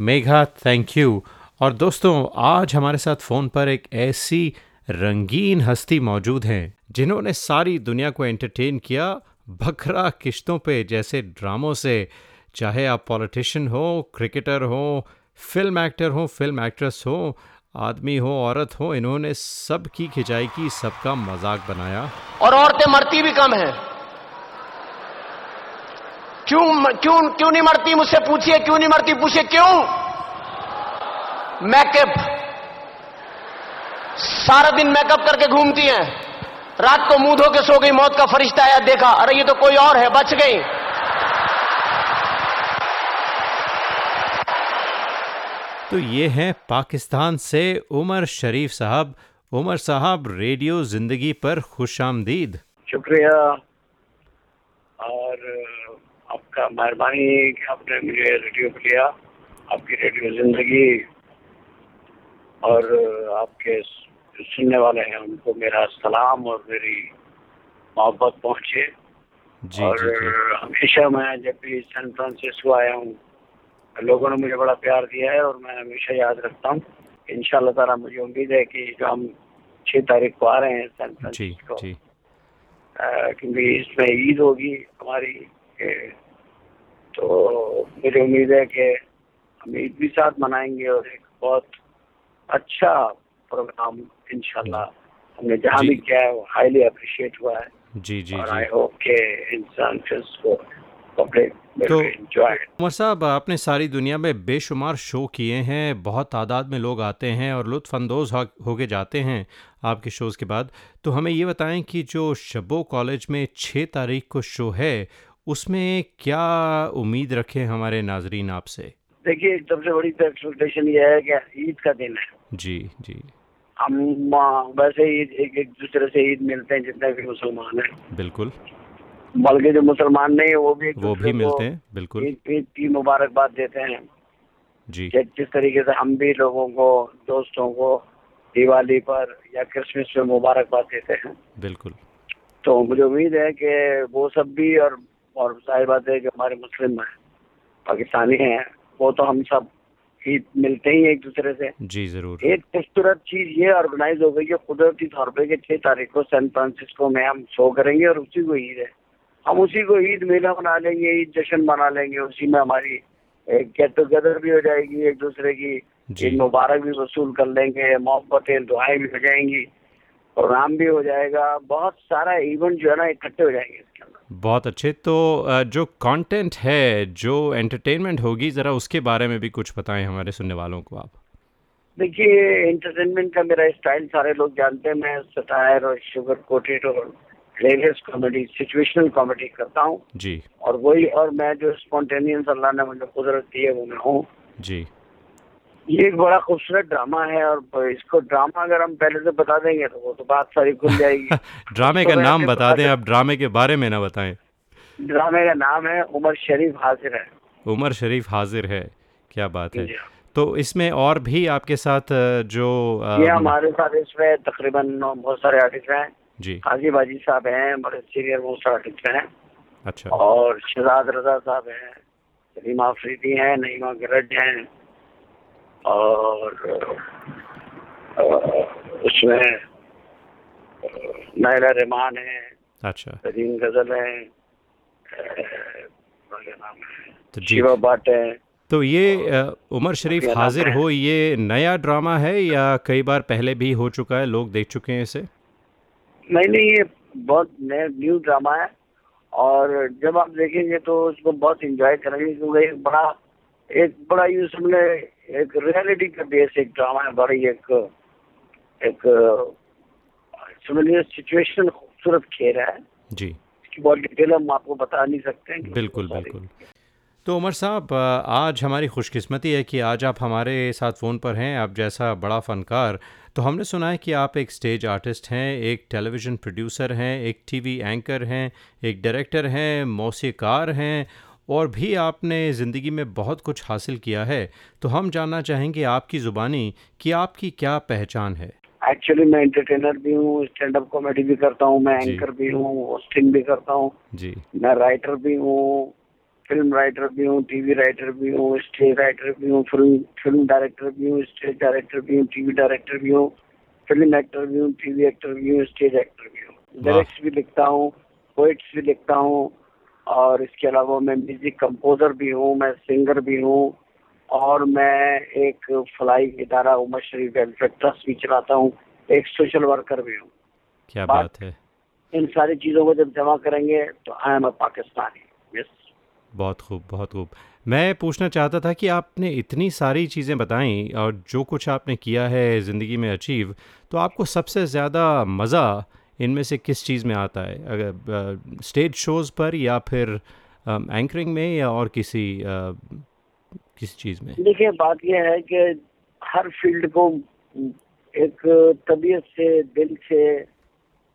Megha thank you और दोस्तों, आज हमारे साथ फ़ोन पर एक ऐसी रंगीन हस्ती मौजूद हैं, जिन्होंने सारी दुनिया को एंटरटेन किया भखरा किश्तों पे, जैसे ड्रामों से। चाहे आप पॉलिटिशियन हो क्रिकेटर हो फ़िल्म एक्टर हो फ़िल्म एक्ट्रेस हो, आदमी हो, औरत हो, इन्होंने सबकी खिंचाई की, सबका मज़ाक बनाया। और औरतें मरती भी कम है। क्यों क्यों क्यों नहीं मरती? मुझसे पूछिए क्यों नहीं मरती? पूछिए क्यों? मैकअप। सारा दिन मेकअप करके घूमती हैं। रात को मुँह धो के सो गई मौत का फरिश्ता आया देखा अरे ये तो कोई और है बच गई। तो ये हैं पाकिस्तान से उमर शरीफ साहब। उमर साहब रेडियो ज़िंदगी पर खुश आमदीद। शुक्रिया। और आपका मेहरबानी है कि आपने मुझे रेडियो पे लिया आपकी रेडियो ज़िंदगी और आपके सुनने वाले हैं उनको मेरा सलाम और मेरी मोहब्बत पहुँचे। जी और जी जी। हमेशा मैं जब भी सैन फ्रांसिस्को आया हूँ लोगों ने मुझे बड़ा प्यार दिया है और मैं हमेशा याद रखता हूँ। इन ताला मुझे उम्मीद है कि जो हम छः तारीख को आ रहे हैं सैन फ्रांसिस्को क्योंकि इसमें ईद होगी हमारी ए, तो मुझे उम्मीद है कि हम ईद भी साथ मनाएँगे और एक बहुत अच्छा प्रोग्राम इंशाल्लाह। हमने जहाँ भी किया है वो हाईली अप्रिशिएट हुआ है। जी जी और आई होप के इंसान को पब्लिक तो- उमर साहब आपने सारी दुनिया में बेशुमार शो किए हैं बहुत तादाद में लोग आते हैं और लुत्फ अंदोज हो होके जाते हैं आपके शोज़ के बाद। तो हमें ये बताएँ कि जो शबो कॉलेज में छः तारीख को शो है उसमें क्या उम्मीद रखें हमारे नाजरीन आपसे? देखिए सबसे बड़ी तो एक्सपेक्टेशन ये है कि ईद का दिन है। जी जी। हम वैसे ही एक एक दूसरे से ईद मिलते हैं जितने भी मुसलमान हैं। बिल्कुल। बल्कि जो मुसलमान नहीं है वो भी वो भी मिलते हैं बिल्कुल। ईद ईद की मुबारकबाद देते हैं। जी। जिस तरीके से हम भी लोगों को दोस्तों को दिवाली पर या क्रिसमस में मुबारकबाद देते हैं। बिल्कुल। तो मुझे उम्मीद है कि वो सब भी और और ज़ाहिर बात है जो हमारे मुस्लिम हैं पाकिस्तानी हैं वो तो हम सब ईद मिलते ही एक दूसरे से। जी ज़रूर। एक खूबसूरत चीज़ ये ऑर्गेनाइज हो गई है कुदरती तौर पर छह तारीख को सैन फ्रांसिस्को में हम शो करेंगे और उसी को ईद है। हम उसी को ईद मेला मना लेंगे ईद जश्न मना लेंगे उसी में हमारी एक गेट टुगेदर भी हो जाएगी एक दूसरे की ईद मुबारक भी वसूल कर लेंगे मोहब्बतें दुआएँ भी हो जाएँगी। प्रोग्राम भी हो जाएगा बहुत सारा इवेंट जो है ना इकट्ठे हो जाएँगे इसके अंदर। बहुत अच्छे। तो जो कंटेंट है जो एंटरटेनमेंट होगी ज़रा उसके बारे में भी कुछ बताएँ हमारे सुनने वालों को आप। देखिए एंटरटेनमेंट का मेरा स्टाइल सारे लोग जानते हैं। मैं सटायर और शुगर कोटेड और हिलेरियस कॉमेडी सिचुएशनल कॉमेडी करता हूँ। जी। और वही और मैं जो स्पॉन्टेनियस अल्लाह ने मुझे कुदरत दी है वो मैं हूँ। जी। ये एक बड़ा खूबसूरत ड्रामा है और इसको ड्रामा अगर हम पहले से बता देंगे तो वो तो बात सारी खुल जाएगी। ड्रामे तो का नाम बता दें आप ड्रामे के बारे में ना बताएँ। ड्रामे का नाम है उमर शरीफ हाजिर है। उमर शरीफ हाजिर है। क्या बात है। तो इसमें और भी आपके साथ जो ये हमारे साथ इसमें तकरीबन बहुत सारे आर्टिस्ट हैं। जी। हाजी बाजी साहब हैं बड़े सीनियर मोस्ट आर्टिस्ट हैं। अच्छा। और शहजाद रजा साहब हैं सलीमा अफरीदी हैं नईमा गरज हैं। और उसमें नायला रहमान है अच्छा। सलीम गज़ल है तो शिवा भट्ट है। तो ये उमर शरीफ हाजिर हो? ये नया ड्रामा है या कई बार पहले भी हो चुका है लोग देख चुके हैं इसे? नहीं नहीं ये बहुत नया न्यू ड्रामा है और जब आप देखेंगे तो उसको बहुत इंजॉय करेंगे क्योंकि एक बड़ा एक बड़ा ये समझे एक रियलिटी का बेस एक ड्रामा है बड़ी एक एक समझिए सिचुएशन खूबसूरत खेल है। जी। इसकी बहुत डिटेल हम आपको बता नहीं सकते हैं बिल्कुल बिल्कुल। तो उमर साहब आज हमारी खुशकिस्मती है कि आज आप हमारे साथ फ़ोन पर हैं आप जैसा बड़ा फ़नकार। तो हमने सुना है कि आप एक स्टेज आर्टिस्ट हैं एक टेलीविज़न प्रोड्यूसर हैं एक टीवी एंकर हैं एक डायरेक्टर हैं मौसीकार हैं और भी आपने ज़िंदगी में बहुत कुछ हासिल किया है तो हम जानना चाहेंगे आपकी ज़ुबानी कि आपकी क्या पहचान है एक्चुअली मैं एंटरटेनर भी हूँ स्टैंड अप कॉमेडी भी करता हूँ मैं एंकर भी हूँ होस्टिंग भी करता हूँ जी मैं राइटर भी हूँ फ़िल्म राइटर भी हूँ टीवी राइटर भी हूँ स्टेज राइटर भी हूँ फ़िल्म फ़िल्म डायरेक्टर भी हूँ स्टेज डायरेक्टर भी हूँ टीवी डायरेक्टर भी हूँ फ़िल्म एक्टर भी हूँ टीवी एक्टर भी हूँ स्टेज एक्टर भी हूँ लिरिक्स भी लिखता हूँ पोइट्स भी लिखता हूँ और इसके अलावा मैं म्यूज़िक कंपोजर भी हूँ मैं सिंगर भी हूँ और मैं एक फलाई इदारा उमर शरीफ वेलफेयर ट्रस्ट भी चलाता हूँ। एक सोशल वर्कर भी हूँ। क्या बात- बात है। इन सारी चीज़ों को जब जमा करेंगे तो I am a Pakistani yes बहुत खूब बहुत खूब। मैं पूछना चाहता था कि आपने इतनी सारी चीज़ें बताई और जो कुछ आपने किया है ज़िंदगी में अचीव तो आपको सबसे ज़्यादा मज़ा इनमें से किस चीज़ में आता है? अगर स्टेज शोज़ पर या फिर एंकरिंग में या और किसी किसी चीज़ में? देखिए बात यह है कि हर फ़ील्ड को एक तबीयत से दिल से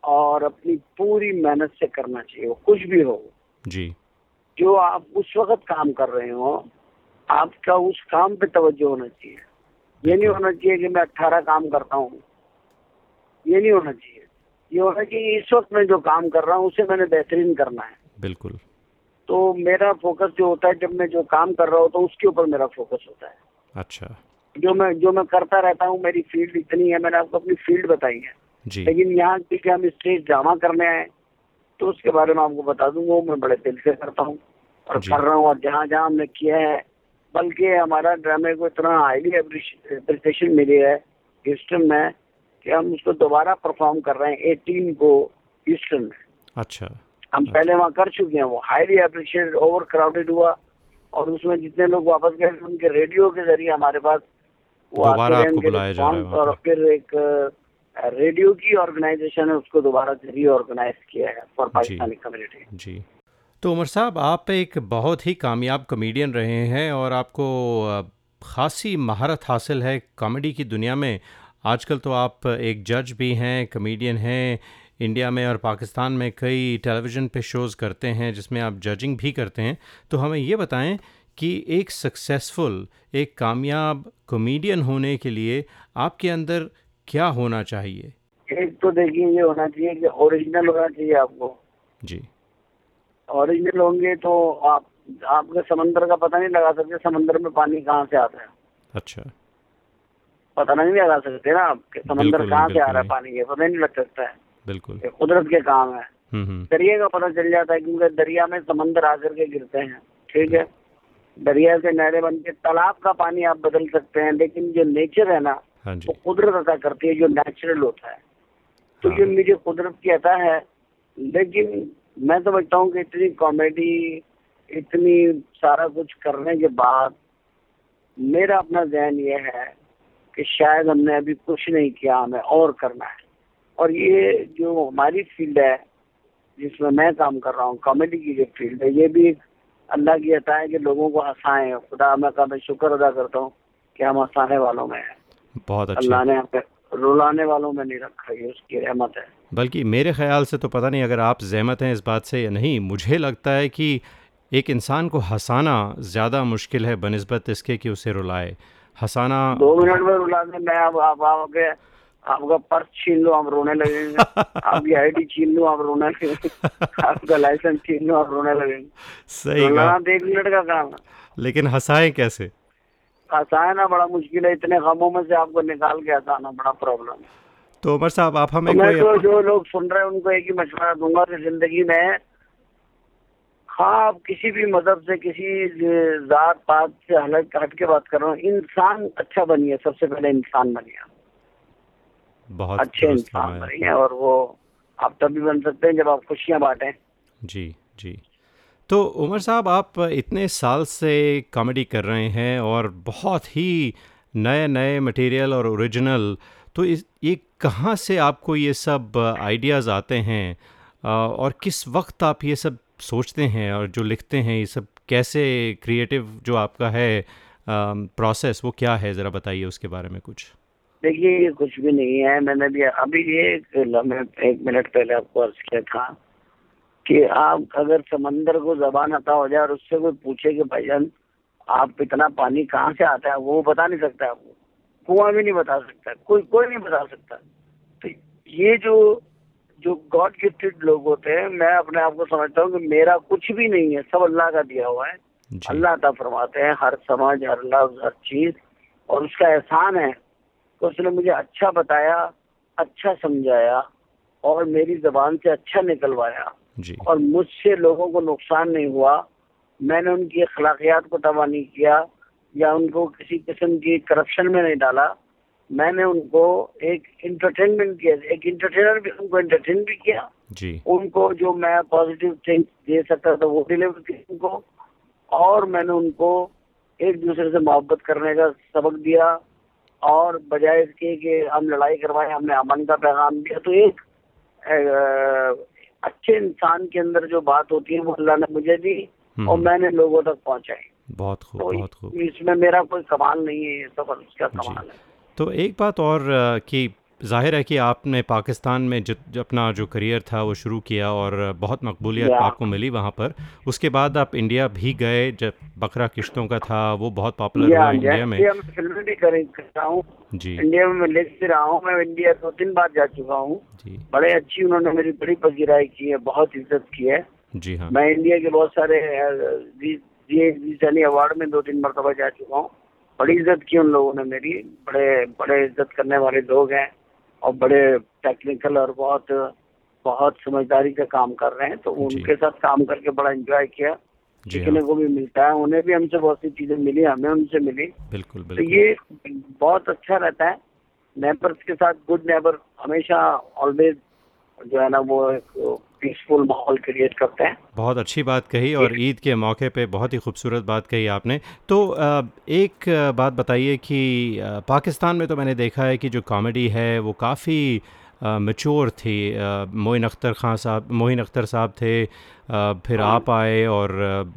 और अपनी पूरी मेहनत से करना चाहिए वो कुछ भी हो। जी। जो आप उस वक्त काम कर रहे हो आपका उस काम पे तवज्जो होना चाहिए। ये नहीं होना चाहिए कि मैं अट्ठारह काम करता हूँ। ये नहीं होना चाहिए। ये होना चाहिए इस वक्त मैं जो काम कर रहा हूँ उसे मैंने बेहतरीन करना है। बिल्कुल। तो मेरा फोकस जो होता है जब मैं जो काम कर रहा होता हूँ उसके ऊपर मेरा फोकस होता है। अच्छा। जो मैं जो मैं करता रहता हूँ मेरी फ़ील्ड इतनी है मैंने आपको अपनी फ़ील्ड बताई है। जी। लेकिन यहाँ क्योंकि हम स्टेज ड्रामा करने आए तो उसके बारे में आपको बता दूँगा मैं बड़े दिल से करता हूँ। और कर रहा हूँ और जहाँ जहाँ हमने किया है बल्कि हमारा ड्रामे को इतना हाईली अप्रिसिएशन मिली है ह्यूस्टन में कि हम उसको दोबारा परफॉर्म कर रहे हैं एटीन को ह्यूस्टन में। अच्छा। हम पहले वहाँ कर चुके हैं वो हाईली अप्रिशिएटेड ओवर क्राउडेड हुआ और उसमें जितने लोग वापस गए उनके रेडियो के ज़रिए हमारे पास वो आते दोबारा आपको बुलाया जा रहा है और फिर एक रेडियो की ऑर्गेनाइजेशन है उसको दोबारा रीऑर्गेनाइज किया है फॉर पाकिस्तानी कम्युनिटी जी। तो उमर साहब आप एक बहुत ही कामयाब कमेडियन रहे हैं और आपको खासी महारत हासिल है कॉमेडी की दुनिया में। आजकल तो आप एक जज भी हैं कमेडियन हैं इंडिया में और पाकिस्तान में कई टेलीविज़न पे शोज़ करते हैं जिसमें आप जजिंग भी करते हैं। तो हमें ये बताएँ कि एक सक्सेसफुल एक कामयाब कॉमेडियन होने के लिए आपके अंदर क्या होना चाहिए? एक तो देखिए ये होना चाहिए कि ओरिजिनल होना चाहिए आपको। जी। ओरिजिनल होंगे तो आप आपके समंदर का पता नहीं लगा सकते समंदर में पानी कहाँ से आता है। अच्छा। पता नहीं लगा सकते ना आप कि समंदर कहाँ से आ रहा है पानी ये पता नहीं लग सकता है। बिल्कुल। कुदरत के काम है। हम्म हम्म। दरिया का पता चल जाता है क्योंकि दरिया में समंदर आकर के गिरते हैं ठीक है? दरिया से नहरें बनती है तालाब का पानी आप बदल सकते हैं लेकिन जो नेचर है ना हाँ वो कुदरत अदा करती है जो नेचुरल होता है। तो हाँ। ये मुझे कुदरत की अता है लेकिन मैं समझता हूँ कि इतनी कॉमेडी इतनी सारा कुछ करने के बाद मेरा अपना जहन यह है कि शायद हमने अभी कुछ नहीं किया हमें और करना है। और ये जो हमारी फ़ील्ड है जिसमें मैं काम कर रहा हूँ कॉमेडी की जो फ़ील्ड है ये भी एक अल्लाह की अता है कि लोगों को हंसाएँ। खुदा मैं का मैं शुक्र अदा करता हूँ कि हम हंसाने वालों में हैं। बहुत अल्लाह ने हमें रुलाने वालों में नहीं रखा ये उसकी रहमत है। बल्कि मेरे ख्याल से तो पता नहीं अगर आप जहमत हैं इस बात से या नहीं मुझे लगता है कि एक इंसान को हंसाना ज़्यादा मुश्किल है बनस्बत इसके कि उसे रुलाए। हंसाना। दो मिनट में रुला दे मैं अब आप आओगे आपका पर्स छीन लो हम रोने लगेंगे। आपकी आईडी छीन लो आप रोने लगेंगे। आपका लाइसेंस छीन लो आप रोने लगेंगे। सही तो एक मिनट का काम है। लेकिन हंसाए कैसे? हंसाना बड़ा मुश्किल है इतने गमों में से आपको निकाल के हंसाना बड़ा प्रॉब्लम है। तो उमर साहब आप तो हमें मैं कोई तो जो लोग सुन रहे हैं उनको एक ही मशवरा दूँगा कि ज़िंदगी में हाँ आप किसी भी मज़हब से किसी जात पात से हलक हट के बात कर रहा हूँ इंसान अच्छा बनिए सबसे पहले इंसान बनिए बहुत अच्छे इंसान बनिए और वो आप तभी बन सकते हैं जब आप खुशियाँ बांटें। जी जी। तो उमर साहब आप इतने साल से कॉमेडी कर रहे हैं और बहुत ही नए नए मटेरियल और ओरिजिनल तो इस ये कहाँ से आपको ये सब आइडियाज़ आते हैं? और किस वक्त आप ये सब सोचते हैं और जो लिखते हैं, ये सब कैसे क्रिएटिव जो आपका है प्रोसेस वो क्या है? ज़रा बताइए उसके बारे में कुछ। देखिए, ये कुछ भी नहीं है। मैंने भी, अभी ये एक मिनट पहले आपको अर्ज़ किया था कि आप अगर समंदर को जबान अता हो जाए और उससे कोई पूछे कि भाईजान, आप इतना पानी कहाँ से आता है? वो बता नहीं सकता। आपको कुआँ भी नहीं बता सकता। कोई कोई नहीं बता सकता। तो ये जो जो गॉड गिफ्टेड लोग होते हैं मैं अपने आप को समझता हूँ कि मेरा कुछ भी नहीं है सब अल्लाह का दिया हुआ है। अल्लाह अता फरमाते हैं हर समाज हर लफ्ज हर चीज़ और उसका एहसान है कि उसने मुझे अच्छा बताया अच्छा समझाया और मेरी जबान से अच्छा निकलवाया। और मुझसे लोगों को नुकसान नहीं हुआ। मैंने उनकी अखलाकियात को तबाह नहीं किया या उनको किसी किस्म की करप्शन में नहीं डाला। मैंने उनको एक इंटरटेनमेंट किया एक इंटरटेनर भी उनको एंटरटेन भी किया। जी। उनको जो मैं पॉजिटिव थिंग्स दे सकता था वो डिलीवर किया उनको। और मैंने उनको एक दूसरे से मोहब्बत करने का सबक दिया। और बजाय इसके कि हम लड़ाई करवाए हमने अमन का पैगाम दिया तो एक अच्छे इंसान के अंदर जो बात होती है वो अल्लाह ने मुझे दी हम्म, और मैंने लोगों तक पहुंचाई। बहुत खूब तो बहुत खूब। इसमें मेरा कोई कमाल नहीं है ये सब उसका कमाल है। तो एक बात और अ, कि ज़ाहिर है कि आपने पाकिस्तान में जो अपना जो करियर था वो शुरू किया और बहुत मकबूलियत आपको मिली वहाँ पर उसके बाद आप इंडिया भी गए जब बकरा किश्तों का था वो बहुत पॉपुलर हुआ इंडिया में फ़िल्में भी कर कर रहा हूँ जी इंडिया में लिख भी रहा हूँ मैं इंडिया दो तीन बार जा चुका हूँ बड़े अच्छी उन्होंने मेरी बड़ी पजीराई की है बहुत इज़्ज़त की है जी हाँ मैं इंडिया के बहुत सारे जी जी जी अवार्ड में दो तीन मरतबा जा चुका हूँ बड़ी इज़्ज़त की उन लोगों ने मेरी। बड़े बड़े इज़्ज़त करने वाले लोग हैं और बड़े टेक्निकल और बहुत बहुत समझदारी का काम कर रहे हैं। तो उनके साथ काम करके बड़ा एंजॉय किया। सीखने हाँ। को भी मिलता है उन्हें भी हमसे बहुत सी चीज़ें मिली हमें उनसे मिली। बिल्कुल तो ये बहुत अच्छा रहता है। नेबर्स के साथ गुड नेबर हमेशा ऑलवेज जो है ना वो एक पीसफुल माहौल क्रिएट करते हैं। बहुत अच्छी बात कही और ईद के मौके पे बहुत ही खूबसूरत बात कही आपने। तो एक बात बताइए कि पाकिस्तान में तो मैंने देखा है कि जो कॉमेडी है वो काफ़ी मच्योर थी। मोइन अख्तर खान साहब मोइन अख्तर साहब थे। फिर हाँ। आप आए और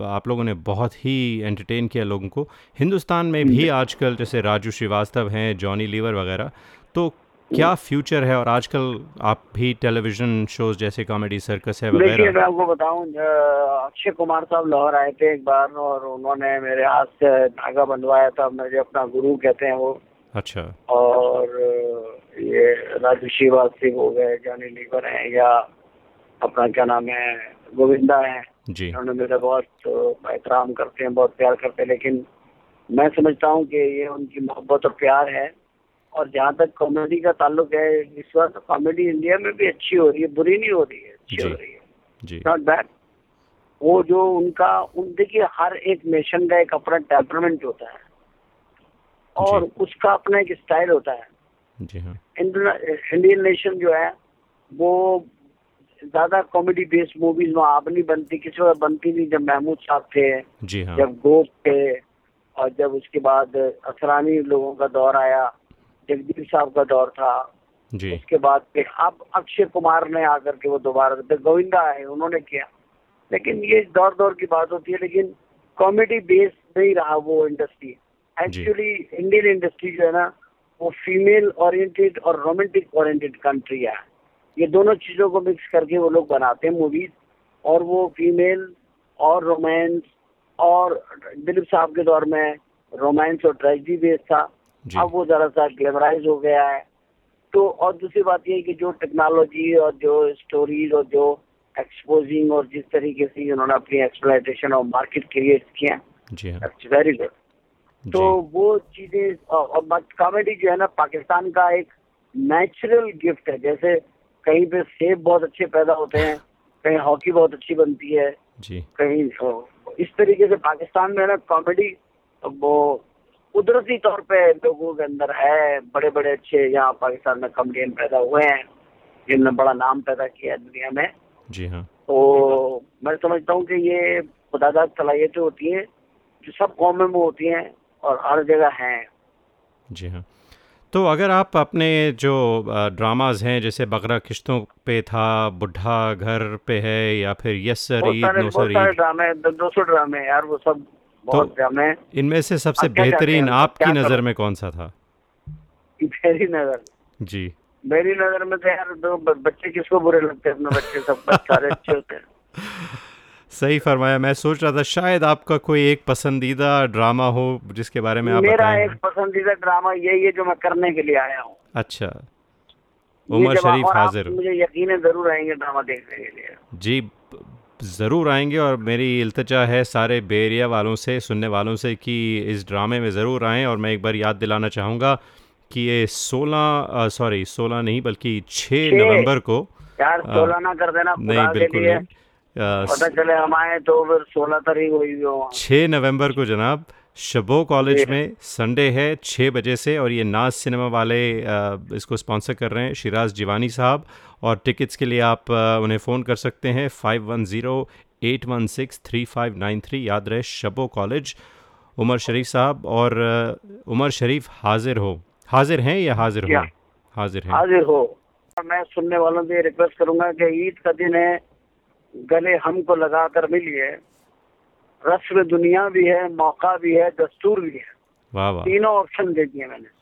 आप लोगों ने बहुत ही एंटरटेन किया लोगों को। हिंदुस्तान में भी आजकल जैसे राजू श्रीवास्तव हैं जॉनी लीवर वगैरह तो क्या फ्यूचर है और आजकल आप भी टेलीविज़न शोज़ जैसे कॉमेडी सर्कस है देखिए वगैरह मैं आपको बताऊँ अक्षय कुमार साहब लाहौर आए थे एक बार और उन्होंने मेरे हाथ से धागा बंधवाया था। मुझे अपना गुरु कहते हैं वो। अच्छा। और ये राजू श्रीवास्तव हो गए जॉनी लीवर हैं या अपना क्या नाम है गोविंदा है। जी। उन्होंने मेरा बहुत एहतराम करते हैं बहुत प्यार करते हैं। लेकिन मैं समझता हूँ कि ये उनकी मोहब्बत और प्यार है। और जहाँ तक कॉमेडी का ताल्लुक है इस वक्त कॉमेडी इंडिया में भी अच्छी हो रही है बुरी नहीं हो रही है अच्छी हो रही है। नॉट बैड वो जो उनका उन देखिए हर एक नेशन का एक अपना टेम्परमेंट होता है। और उसका अपना एक स्टाइल होता है। हाँ। इंडियन नेशन जो है वो ज़्यादा कॉमेडी बेस्ड मूवीज़ वहाँ अब नहीं बनती किसी वक्त बनती नहीं जब महमूद साहब थे जी हाँ। जब गोप थे और जब उसके बाद असरानी लोगों का दौर आया जगदीप साहब का दौर था। जी। उसके बाद फिर अब अक्षय कुमार ने आकर के वो दोबारा फिर गोविंदा आए उन्होंने किया। लेकिन ये दौर दौर की बात होती है लेकिन कॉमेडी बेस नहीं रहा वो इंडस्ट्री एक्चुअली इंडियन इंडस्ट्री जो है ना वो फीमेल ओरिएंटेड और रोमांटिक ओरिएंटेड कंट्री है। ये दोनों चीज़ों को मिक्स करके वो लोग बनाते हैं मूवीज़ और वो फीमेल और रोमांस और दिलीप साहब के दौर में रोमांस और ट्रेजिडी बेस था। अब वो जरा सा ग्लैमराइज हो गया है। तो और दूसरी बात ये है कि जो टेक्नोलॉजी और जो स्टोरीज और जो एक्सपोजिंग और जिस तरीके से उन्होंने अपनी एक्सप्लाइटेशन और मार्केट क्रिएट किया हाँ। वेरी गुड तो वो चीज़ें और कॉमेडी जो है ना पाकिस्तान का एक नेचुरल गिफ्ट है। जैसे कहीं पे सेब बहुत अच्छे पैदा होते हैं कहीं हॉकी बहुत अच्छी बनती है जी। कहीं इस तरीके से पाकिस्तान में ना कॉमेडी वो कुदरती तौर पे लोगों के अंदर है बड़े बड़े अच्छे यहाँ पाकिस्तान में कॉमेडियन पैदा हुए हैं जिनने बड़ा नाम पैदा किया है दुनिया में। जी हाँ। तो मैं समझता हूँ कि ये खुदादाद सलाहियतें होती हैं जो सब कौमों में होती हैं और हर जगह हैं। जी हाँ। तो अगर आप अपने जो ड्रामाज हैं जैसे बकरा किश्तों पे था बुढ़ा घर पे है या फिर yes sir Eid no sir Eid ड्रामे दो सौ ड्रामे हैं यार वो सब बहुत हैं इनमें से सबसे बेहतरीन आपकी नज़र में कौन सा था? मेरी नज़र। जी। मेरी नज़र में तो यार दो बच्चे किसको बुरे लगते हैं? अपने बच्चे सब सारे अच्छे होते हैं। सही फरमाया। मैं सोच रहा था शायद आपका कोई एक पसंदीदा ड्रामा हो जिसके बारे में आप मेरा एक पसंदीदा ड्रामा यही है जो मैं करने के लिए आया हूँ। अच्छा। उमर शरीफ हाजिर। मुझे यकीन है ज़रूर आएँगे ड्रामा देखने के लिए। जी। ज़रूर आएँगे और मेरी अल्तजा है सारे बेरिया वालों से सुनने वालों से कि इस ड्रामे में ज़रूर आएँ और मैं एक बार याद दिलाना चाहूँगा कि ये 16 सॉरी 16 नहीं बल्कि छः। नवंबर को यार। सोलह ना कर देना नहीं बिल्कुल नहीं पता चले हम आए तो फिर सोलह तारीख हुई हो छः नवंबर को जनाब शबो कॉलेज में संडे है छः बजे से और ये नाज सिनेमा वाले इसको स्पॉन्सर कर रहे हैं शिराज जीवानी साहब और टिकट्स के लिए आप उन्हें फ़ोन कर सकते हैं five one zero eight one six three five nine three. याद रहे शबो कॉलेज। उमर शरीफ साहब और उमर शरीफ हाजिर हो। हाजिर हैं या हाजिर हो? हाजिर हैं। हाजिर हो। मैं सुनने वालों से रिक्वेस्ट करूँगा कि ईद का दिन है गले हमको लगा कर मिलिए। रस्म दुनिया भी है मौका भी है दस्तूर भी है। वाह वाह। तीनों ऑप्शन दे दिए मैंने।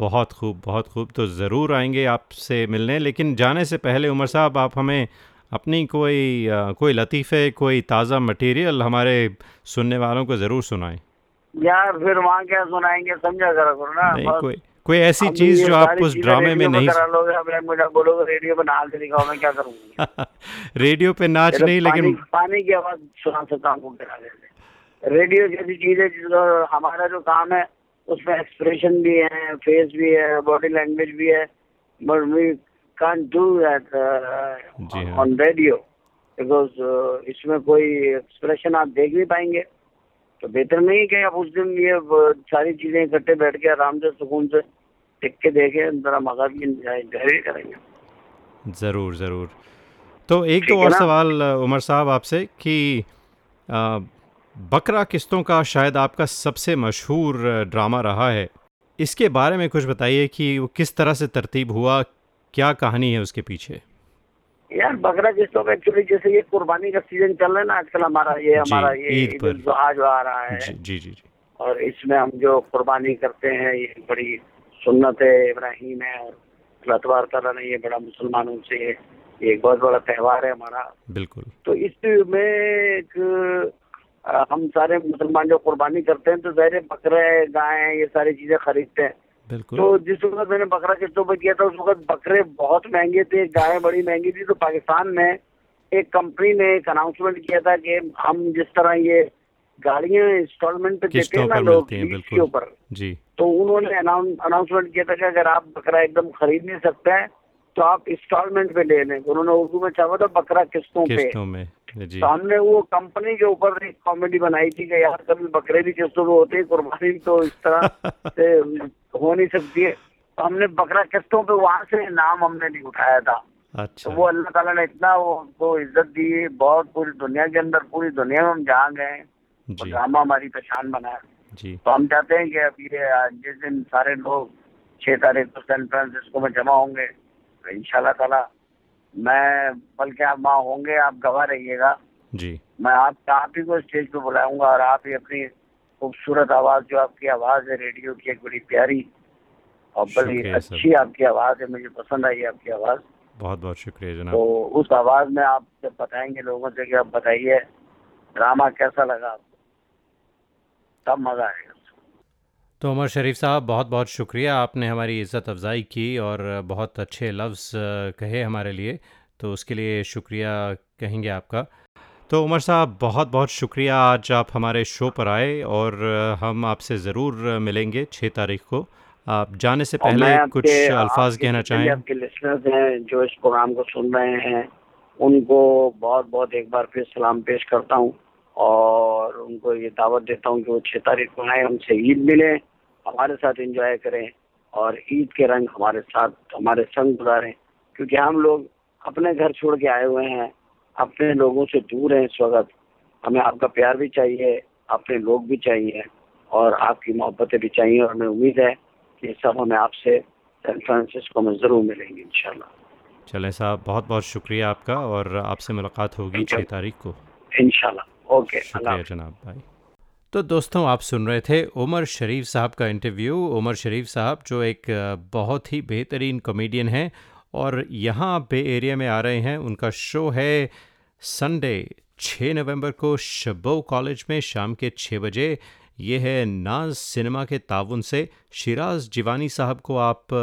बहुत खूब बहुत खूब। तो ज़रूर आएँगे आपसे मिलने लेकिन जाने से पहले उमर साहब आप हमें अपनी कोई कोई लतीफ़े कोई ताज़ा मटेरियल हमारे सुनने वालों को ज़रूर सुनाएँ। यार फिर वहाँ क्या सुनाएँगे समझा करा करो ना। नहीं कोई कोई ऐसी चीज़ जो आप उस ड्रामे में नहीं रेडियो पे नाच दिखाओ मैं क्या करूँगी? रेडियो पे नाच नहीं लेकिन पानी की आवाज़ सुना सकता हूँ रेडियो जैसी चीज़ है जिसका हमारा जो काम है उसमें एक्सप्रेशन भी है फेस भी है बॉडी लैंग्वेज भी है but we can't do that. On radio because इसमें कोई एक्सप्रेशन आप देख नहीं पाएँगे। तो बेहतर नहीं कि आप उस दिन ये सारी चीज़ें इकट्ठे बैठ के आराम से सुकून से टिक के देखें जरा करेंगे। ज़रूर ज़रूर। तो एक ठीक तो और सवाल उमर साहब आपसे कि बकरा किस्तों का शायद आपका सबसे मशहूर ड्रामा रहा है। इसके बारे में कुछ बताइए कि वो किस तरह से तरतीब हुआ क्या कहानी है उसके पीछे? यार बकरा किस्तों में एक्चुअली जैसे ये कुर्बानी का सीज़न चल रहा है ना आजकल हमारा ये हमारा ये ईद जो आ रहा है। जी जी जी जी। और इसमें हम जो कुर्बानी करते हैं ये बड़ी सुन्नत है इब्राहिम है और तबार ताला ने ये बड़ा मुसलमानों से ये एक बहुत बड़ा त्यौहार है हमारा। बिल्कुल। तो इसमें एक हम सारे मुसलमान जो कुर्बानी करते हैं तो ज़ाहिर है बकरे गाय ये सारी चीज़ें खरीदते हैं। बिल्कुल। तो जिस वक्त मैंने बकरा किस्तों पर किया था उस वक्त बकरे बहुत महँगे थे गाय बड़ी महँगी थी तो पाकिस्तान में एक कंपनी ने एक अनाउंसमेंट किया था कि हम जिस तरह ये गाड़ियाँ इंस्टॉलमेंट पे देते हैं ना लोग के ऊपर जी। तो उन्होंने अनाउंसमेंट किया था कि अगर आप बकरा एकदम खरीद नहीं सकते हैं तो आप इंस्टॉलमेंट पे ले लें। उन्होंने उर्दू में चाहा था बकरा किस्तों पे। तो हमने वो कंपनी के ऊपर एक कॉमेडी बनाई थी कि यार कभी बकरे भी किस्तों में होते हैं कुर्बानी तो इस तरह से हो नहीं सकती है। तो हमने बकरा किस्तों पे वहाँ से नाम हमने नहीं उठाया था। अच्छा। तो वो अल्लाह ताला ने इतना वो उनको इज़्ज़त दी है बहुत पूरी दुनिया के अंदर पूरी दुनिया में हम जहाँ गए ड्रामा हमारी पहचान बनाया। जी। तो हम चाहते हैं कि अब ये जिस दिन सारे लोग छह तारीख को सैन फ्रांसिस्को में जमा होंगे तो इंशाल्लाह ताला मैं बल्कि आप वहाँ होंगे आप गवाह रहिएगा। जी। मैं आप आप ही को स्टेज पे बुलाऊँगा और आप ही अपनी खूबसूरत आवाज़ जो आपकी आवाज़ है रेडियो की एक बड़ी प्यारी और बड़ी अच्छी आपकी आवाज़ है मुझे पसंद आई आपकी आवाज़। बहुत बहुत शुक्रिया जनाब। तो उस आवाज़ में आप जब बताएँगे लोगों से कि आप बताइए ड्रामा कैसा लगा आपको? तब मज़ा आएगा। तो उमर शरीफ साहब बहुत बहुत शुक्रिया आपने हमारी इज़्ज़त अफज़ाई की और बहुत अच्छे लफ्ज़ कहे हमारे लिए तो उसके लिए शुक्रिया कहेंगे आपका। तो उमर साहब बहुत बहुत शुक्रिया आज आप हमारे शो पर आए और हम आपसे ज़रूर मिलेंगे छः तारीख को। आप जाने से पहले कुछ अल्फाज कहना चाहें। आपके लिसनर्स हैं जो इस प्रोग्राम को सुन रहे हैं उनको बहुत बहुत एक बार फिर सलाम पेश करता हूँ और उनको ये दावत देता हूँ कि वो छः तारीख को आए हमसे ईद मिले। हमारे साथ एंजॉय करें और ईद के रंग हमारे साथ हमारे संग गुजारें। क्योंकि हम लोग अपने घर छोड़ के आए हुए हैं अपने लोगों से दूर हैं इस वक्त। हमें आपका प्यार भी चाहिए अपने लोग भी चाहिए और आपकी मोहब्बतें भी चाहिए और हमें उम्मीद है कि सब हमें आपसे सैन फ्रांसिस्को में ज़रूर मिलेंगे इंशाल्लाह। चलें साहब बहुत बहुत शुक्रिया आपका और आपसे मुलाकात होगी छः तारीख को। इंशाल्लाह। ओके शुक्रिया जनाब भाई तो दोस्तों, आप सुन रहे थे उमर शरीफ साहब का इंटरव्यू उमर शरीफ साहब जो एक बहुत ही बेहतरीन कॉमेडियन हैं और यहाँ बे एरिया में आ रहे हैं। उनका शो है संडे 6 नवंबर को शबो कॉलेज में शाम के 6 बजे। ये है नाज सिनेमा के ताउन से। शिराज जीवानी साहब को आप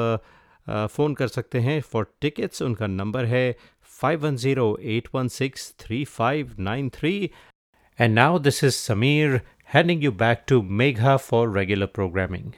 फ़ोन कर सकते हैं। फॉर टिकट्स उनका नंबर है five one zero eight one six three five nine three and now this is Sameer handing you back to Megha for regular programming.